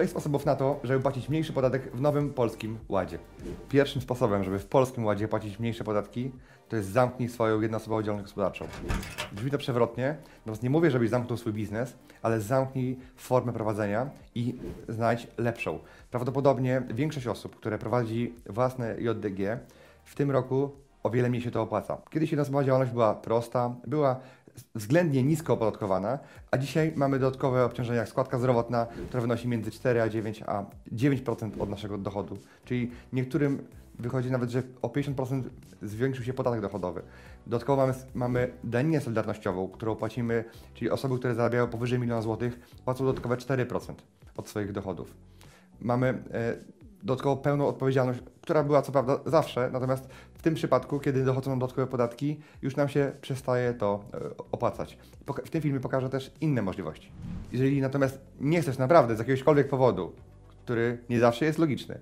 Sześć sposobów na to, żeby płacić mniejszy podatek w nowym polskim ładzie. Pierwszym sposobem, żeby w polskim ładzie płacić mniejsze podatki, to jest zamknij swoją jednoosobową działalność gospodarczą. Brzmi to przewrotnie, natomiast nie mówię, żebyś zamknął swój biznes, ale zamknij formę prowadzenia i znajdź lepszą. Prawdopodobnie większość osób, które prowadzi własne JDG, w tym roku o wiele mniej się to opłaca. Kiedyś jednoosobowa działalność była prosta, była względnie nisko opodatkowana, a dzisiaj mamy dodatkowe obciążenia jak składka zdrowotna, która wynosi między 4 a 9 a 9% od naszego dochodu. Czyli niektórym wychodzi nawet, że o 50% zwiększył się podatek dochodowy. Dodatkowo mamy, mamy daninę solidarnościową, którą płacimy, czyli osoby, które zarabiają powyżej 1 miliona złotych, płacą dodatkowe 4% od swoich dochodów. Mamy e, dodatkowo pełną odpowiedzialność, która była co prawda zawsze, natomiast w tym przypadku, kiedy dochodzą dodatkowe podatki, już nam się przestaje to e, opłacać. W tym filmie pokażę też inne możliwości. Jeżeli natomiast nie chcesz naprawdę z jakiegośkolwiek powodu, który nie zawsze jest logiczny,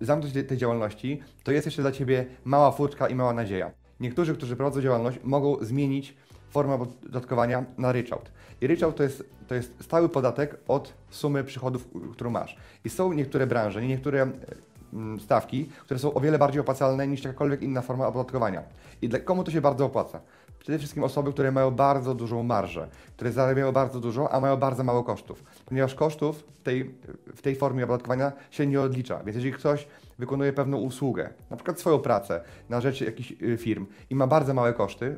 zamknąć tej działalności, to jest jeszcze dla Ciebie mała furtka i mała nadzieja. Niektórzy, którzy prowadzą działalność, mogą zmienić formę opodatkowania na ryczałt. I ryczałt to jest, to jest stały podatek od sumy przychodów, którą masz. I są niektóre branże, niektóre stawki, które są o wiele bardziej opłacalne niż jakakolwiek inna forma opodatkowania. I dla komu to się bardzo opłaca? Przede wszystkim osoby, które mają bardzo dużą marżę, które zarabiają bardzo dużo, a mają bardzo mało kosztów. Ponieważ kosztów w tej, w tej formie opodatkowania się nie odlicza. Więc jeżeli ktoś wykonuje pewną usługę, na przykład swoją pracę na rzecz jakichś y, firm i ma bardzo małe koszty,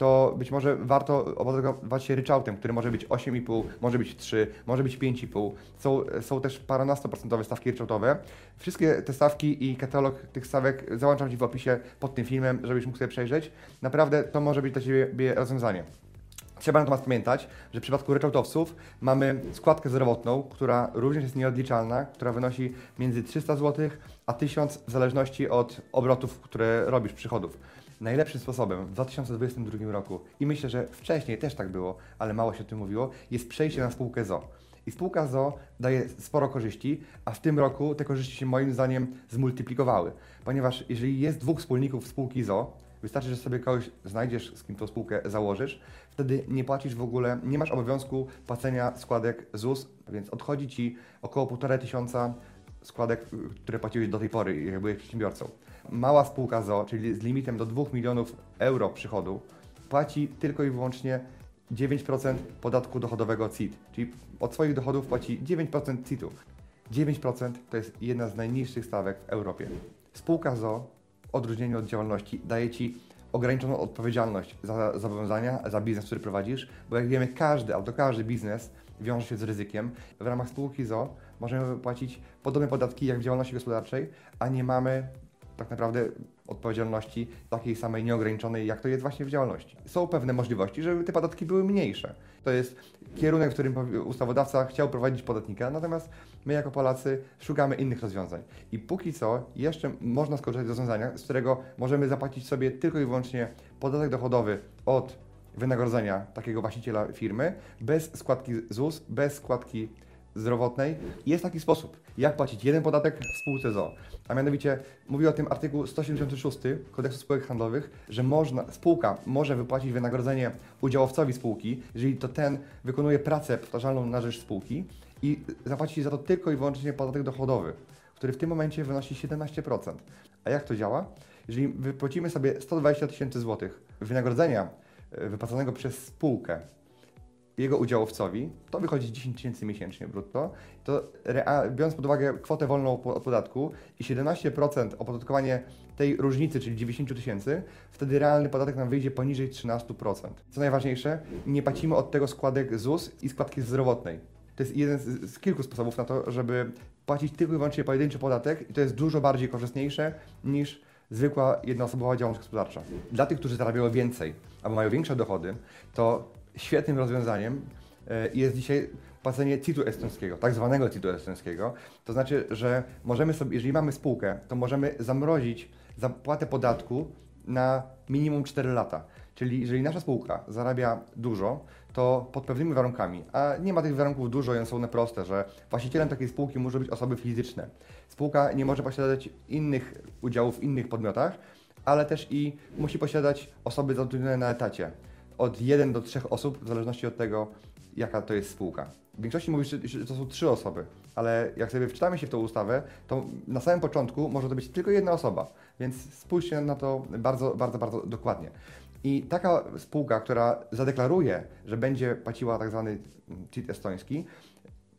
to być może warto opodatkować się ryczałtem, który może być 8,5, może być 3, może być 5,5. Są, są też paranastoprocentowe stawki ryczałtowe. Wszystkie te stawki i katalog tych stawek załączam Ci w opisie pod tym filmem, żebyś mógł sobie przejrzeć. Naprawdę to może być dla Ciebie rozwiązanie. Trzeba natomiast pamiętać, że w przypadku ryczałtowców mamy składkę zdrowotną, która również jest nieodliczalna, która wynosi między 300 zł a 1000 w zależności od obrotów, które robisz, przychodów najlepszym sposobem w 2022 roku, i myślę, że wcześniej też tak było, ale mało się o tym mówiło, jest przejście na spółkę ZO. I spółka ZO daje sporo korzyści, a w tym roku te korzyści się moim zdaniem zmultiplikowały. Ponieważ jeżeli jest dwóch wspólników spółki ZO, wystarczy, że sobie kogoś znajdziesz, z kim tą spółkę założysz, wtedy nie płacisz w ogóle, nie masz obowiązku płacenia składek ZUS, więc odchodzi Ci około 1,5 tysiąca składek, które płaciłeś do tej pory, jak byłeś przedsiębiorcą mała spółka ZO, czyli z limitem do 2 milionów euro przychodu, płaci tylko i wyłącznie 9% podatku dochodowego CIT, czyli od swoich dochodów płaci 9% CIT-u. 9% to jest jedna z najniższych stawek w Europie. Spółka ZO, w odróżnieniu od działalności, daje Ci ograniczoną odpowiedzialność za zobowiązania, za biznes, który prowadzisz, bo jak wiemy, każdy, albo każdy biznes wiąże się z ryzykiem. W ramach spółki ZO możemy płacić podobne podatki jak w działalności gospodarczej, a nie mamy tak naprawdę odpowiedzialności takiej samej nieograniczonej, jak to jest właśnie w działalności. Są pewne możliwości, żeby te podatki były mniejsze. To jest kierunek, w którym ustawodawca chciał prowadzić podatnika, natomiast my jako Polacy szukamy innych rozwiązań. I póki co jeszcze można skorzystać z rozwiązania, z którego możemy zapłacić sobie tylko i wyłącznie podatek dochodowy od wynagrodzenia takiego właściciela firmy, bez składki ZUS, bez składki zdrowotnej. Jest taki sposób, jak płacić jeden podatek w spółce ZO. A mianowicie mówi o tym artykuł 176 Kodeksu Spółek Handlowych, że można, spółka może wypłacić wynagrodzenie udziałowcowi spółki, jeżeli to ten wykonuje pracę powtarzalną na rzecz spółki i zapłaci za to tylko i wyłącznie podatek dochodowy, który w tym momencie wynosi 17%. A jak to działa? Jeżeli wypłacimy sobie 120 tysięcy złotych wynagrodzenia e, wypłaconego przez spółkę jego udziałowcowi, to wychodzi 10 tysięcy miesięcznie brutto, to biorąc pod uwagę kwotę wolną od podatku i 17% opodatkowanie tej różnicy, czyli 90 tysięcy, wtedy realny podatek nam wyjdzie poniżej 13%. Co najważniejsze, nie płacimy od tego składek ZUS i składki zdrowotnej. To jest jeden z, z kilku sposobów na to, żeby płacić tylko i wyłącznie pojedynczy podatek i to jest dużo bardziej korzystniejsze niż zwykła jednoosobowa działalność gospodarcza. Dla tych, którzy zarabiają więcej albo mają większe dochody, to świetnym rozwiązaniem e, jest dzisiaj płacenie CIT-u estońskiego, tak zwanego CIT-u estońskiego. To znaczy, że możemy sobie, jeżeli mamy spółkę, to możemy zamrozić zapłatę podatku na minimum 4 lata. Czyli jeżeli nasza spółka zarabia dużo, to pod pewnymi warunkami, a nie ma tych warunków dużo i one są one proste, że właścicielem takiej spółki może być osoby fizyczne. Spółka nie może posiadać innych udziałów w innych podmiotach, ale też i musi posiadać osoby zatrudnione na etacie. Od 1 do 3 osób, w zależności od tego, jaka to jest spółka. W większości mówi, że to są 3 osoby, ale jak sobie wczytamy się w tą ustawę, to na samym początku może to być tylko jedna osoba, więc spójrzcie na to bardzo, bardzo, bardzo dokładnie. I taka spółka, która zadeklaruje, że będzie płaciła tak zwany CIT estoński,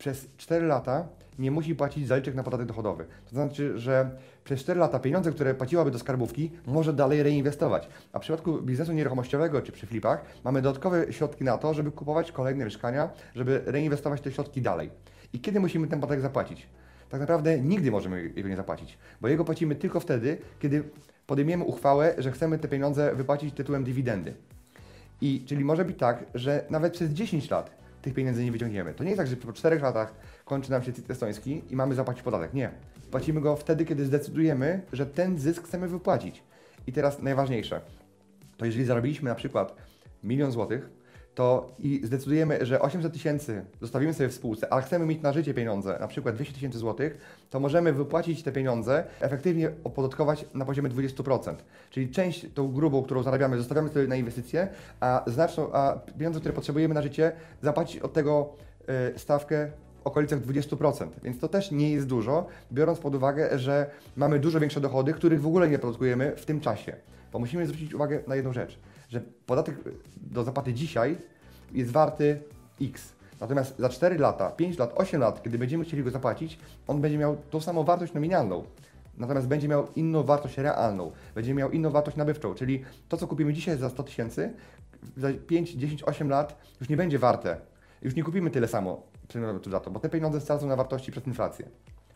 przez 4 lata nie musi płacić zaliczek na podatek dochodowy. To znaczy, że przez 4 lata pieniądze, które płaciłaby do skarbówki, może dalej reinwestować. A w przypadku biznesu nieruchomościowego czy przy flipach mamy dodatkowe środki na to, żeby kupować kolejne mieszkania, żeby reinwestować te środki dalej. I kiedy musimy ten podatek zapłacić? Tak naprawdę nigdy możemy jego nie zapłacić, bo jego płacimy tylko wtedy, kiedy podejmiemy uchwałę, że chcemy te pieniądze wypłacić tytułem dywidendy. I czyli może być tak, że nawet przez 10 lat tych pieniędzy nie wyciągniemy. To nie jest tak, że po 4 latach kończy nam się CIT estoński i mamy zapłacić podatek. Nie. Płacimy go wtedy, kiedy zdecydujemy, że ten zysk chcemy wypłacić. I teraz najważniejsze, to jeżeli zarobiliśmy na przykład milion złotych, to i zdecydujemy, że 800 tysięcy zostawimy sobie w spółce, ale chcemy mieć na życie pieniądze, na przykład 200 tysięcy złotych, to możemy wypłacić te pieniądze, efektywnie opodatkować na poziomie 20%. Czyli część tą grubą, którą zarabiamy, zostawiamy sobie na inwestycje, a znaczną, a pieniądze, które potrzebujemy na życie, zapłacić od tego y, stawkę w okolicach 20%, więc to też nie jest dużo, biorąc pod uwagę, że mamy dużo większe dochody, których w ogóle nie podatkujemy w tym czasie. Bo musimy zwrócić uwagę na jedną rzecz że podatek do zapłaty dzisiaj jest warty X. Natomiast za 4 lata, 5 lat, 8 lat, kiedy będziemy chcieli go zapłacić, on będzie miał tą samą wartość nominalną. Natomiast będzie miał inną wartość realną, będzie miał inną wartość nabywczą, czyli to, co kupimy dzisiaj za 100 tysięcy, za 5, 10, 8 lat już nie będzie warte. Już nie kupimy tyle samo za to, bo te pieniądze stracą na wartości przez inflację.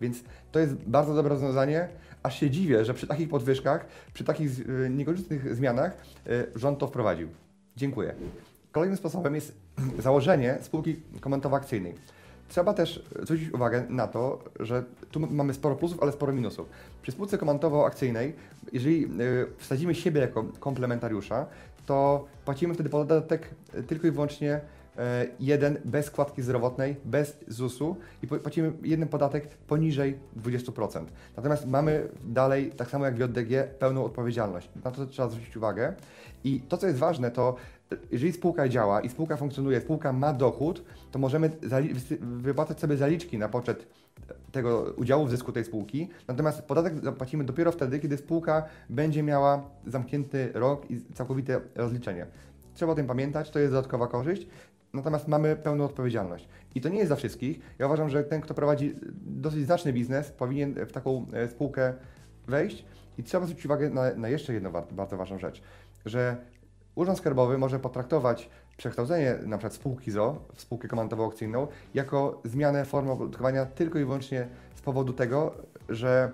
Więc to jest bardzo dobre rozwiązanie. Aż się dziwię, że przy takich podwyżkach, przy takich y, niekorzystnych zmianach y, rząd to wprowadził. Dziękuję. Kolejnym sposobem jest założenie spółki komentowo-akcyjnej. Trzeba też zwrócić uwagę na to, że tu mamy sporo plusów, ale sporo minusów. Przy spółce komentowo-akcyjnej, jeżeli y, wsadzimy siebie jako komplementariusza, to płacimy wtedy podatek tylko i wyłącznie jeden bez składki zdrowotnej, bez ZUS-u i płacimy jeden podatek poniżej 20%. Natomiast mamy dalej, tak samo jak w JDG, pełną odpowiedzialność. Na to trzeba zwrócić uwagę. I to, co jest ważne, to jeżeli spółka działa i spółka funkcjonuje, spółka ma dochód, to możemy wypłacać sobie zaliczki na poczet tego udziału w zysku tej spółki. Natomiast podatek zapłacimy dopiero wtedy, kiedy spółka będzie miała zamknięty rok i całkowite rozliczenie. Trzeba o tym pamiętać, to jest dodatkowa korzyść. Natomiast mamy pełną odpowiedzialność. I to nie jest dla wszystkich. Ja uważam, że ten, kto prowadzi dosyć znaczny biznes, powinien w taką e, spółkę wejść. I trzeba zwrócić uwagę na, na jeszcze jedną bardzo ważną rzecz, że Urząd Skarbowy może potraktować przekształcenie na przykład spółki ZO w spółkę komandowo-aukcyjną jako zmianę formy opodatkowania tylko i wyłącznie z powodu tego, że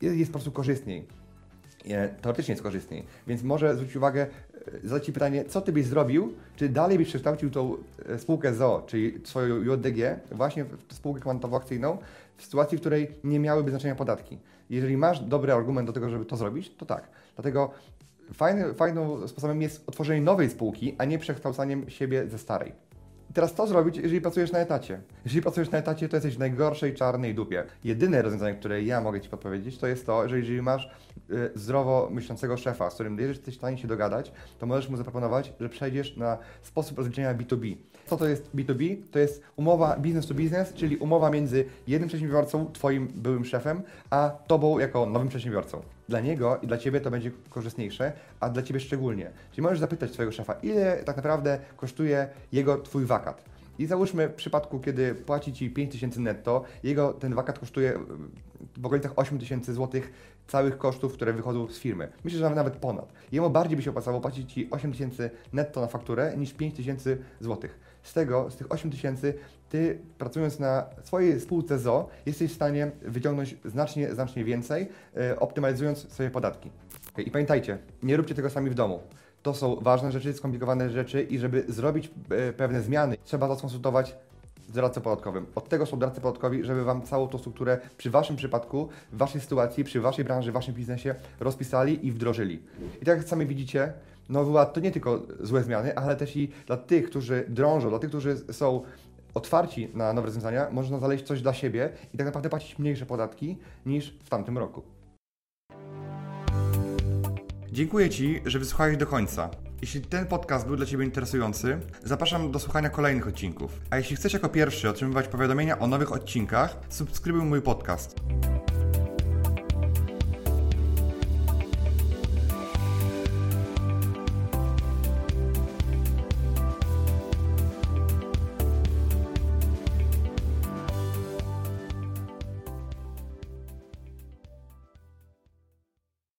jest po prostu korzystniej. Teoretycznie jest korzystniej, więc może zwrócić uwagę, zadać Ci pytanie, co Ty byś zrobił, czy dalej byś przekształcił tą e, spółkę ZO, czyli swoją JDG, właśnie w spółkę kwantowo-akcyjną, w sytuacji, w której nie miałyby znaczenia podatki. Jeżeli masz dobry argument do tego, żeby to zrobić, to tak. Dlatego fajny, fajnym sposobem jest otworzenie nowej spółki, a nie przekształcaniem siebie ze starej. Teraz co zrobić, jeżeli pracujesz na etacie? Jeżeli pracujesz na etacie, to jesteś w najgorszej czarnej dupie. Jedyne rozwiązanie, które ja mogę Ci podpowiedzieć, to jest to, że jeżeli masz y, zdrowo myślącego szefa, z którym jesteś w stanie się dogadać, to możesz mu zaproponować, że przejdziesz na sposób rozliczenia B2B. Co to jest B2B? To jest umowa business to business, czyli umowa między jednym przedsiębiorcą, Twoim byłym szefem, a Tobą jako nowym przedsiębiorcą dla niego i dla ciebie to będzie korzystniejsze, a dla ciebie szczególnie. Czyli możesz zapytać swojego szefa, ile tak naprawdę kosztuje jego twój wakat. I załóżmy w przypadku, kiedy płaci ci 5000 netto, jego ten wakat kosztuje w okolicach 8000 zł całych kosztów, które wychodzą z firmy. Myślę, że nawet ponad. Jemu bardziej by się opłacało płacić ci 8000 netto na fakturę niż 5000 zł. Z tego, z tych 8000 ty pracując na swojej spółce ZO jesteś w stanie wyciągnąć znacznie, znacznie więcej, e, optymalizując swoje podatki. I pamiętajcie, nie róbcie tego sami w domu. To są ważne rzeczy, skomplikowane rzeczy i żeby zrobić e, pewne zmiany, trzeba to skonsultować z doradcą podatkowym. Od tego są doradcy podatkowi, żeby Wam całą tą strukturę przy Waszym przypadku, w Waszej sytuacji, przy Waszej branży, w Waszym biznesie rozpisali i wdrożyli. I tak jak sami widzicie, Nowy Ład to nie tylko złe zmiany, ale też i dla tych, którzy drążą, dla tych, którzy są otwarci na nowe rozwiązania, można znaleźć coś dla siebie i tak naprawdę płacić mniejsze podatki niż w tamtym roku. Dziękuję Ci, że wysłuchałeś do końca. Jeśli ten podcast był dla Ciebie interesujący, zapraszam do słuchania kolejnych odcinków. A jeśli chcesz jako pierwszy otrzymywać powiadomienia o nowych odcinkach, subskrybuj mój podcast.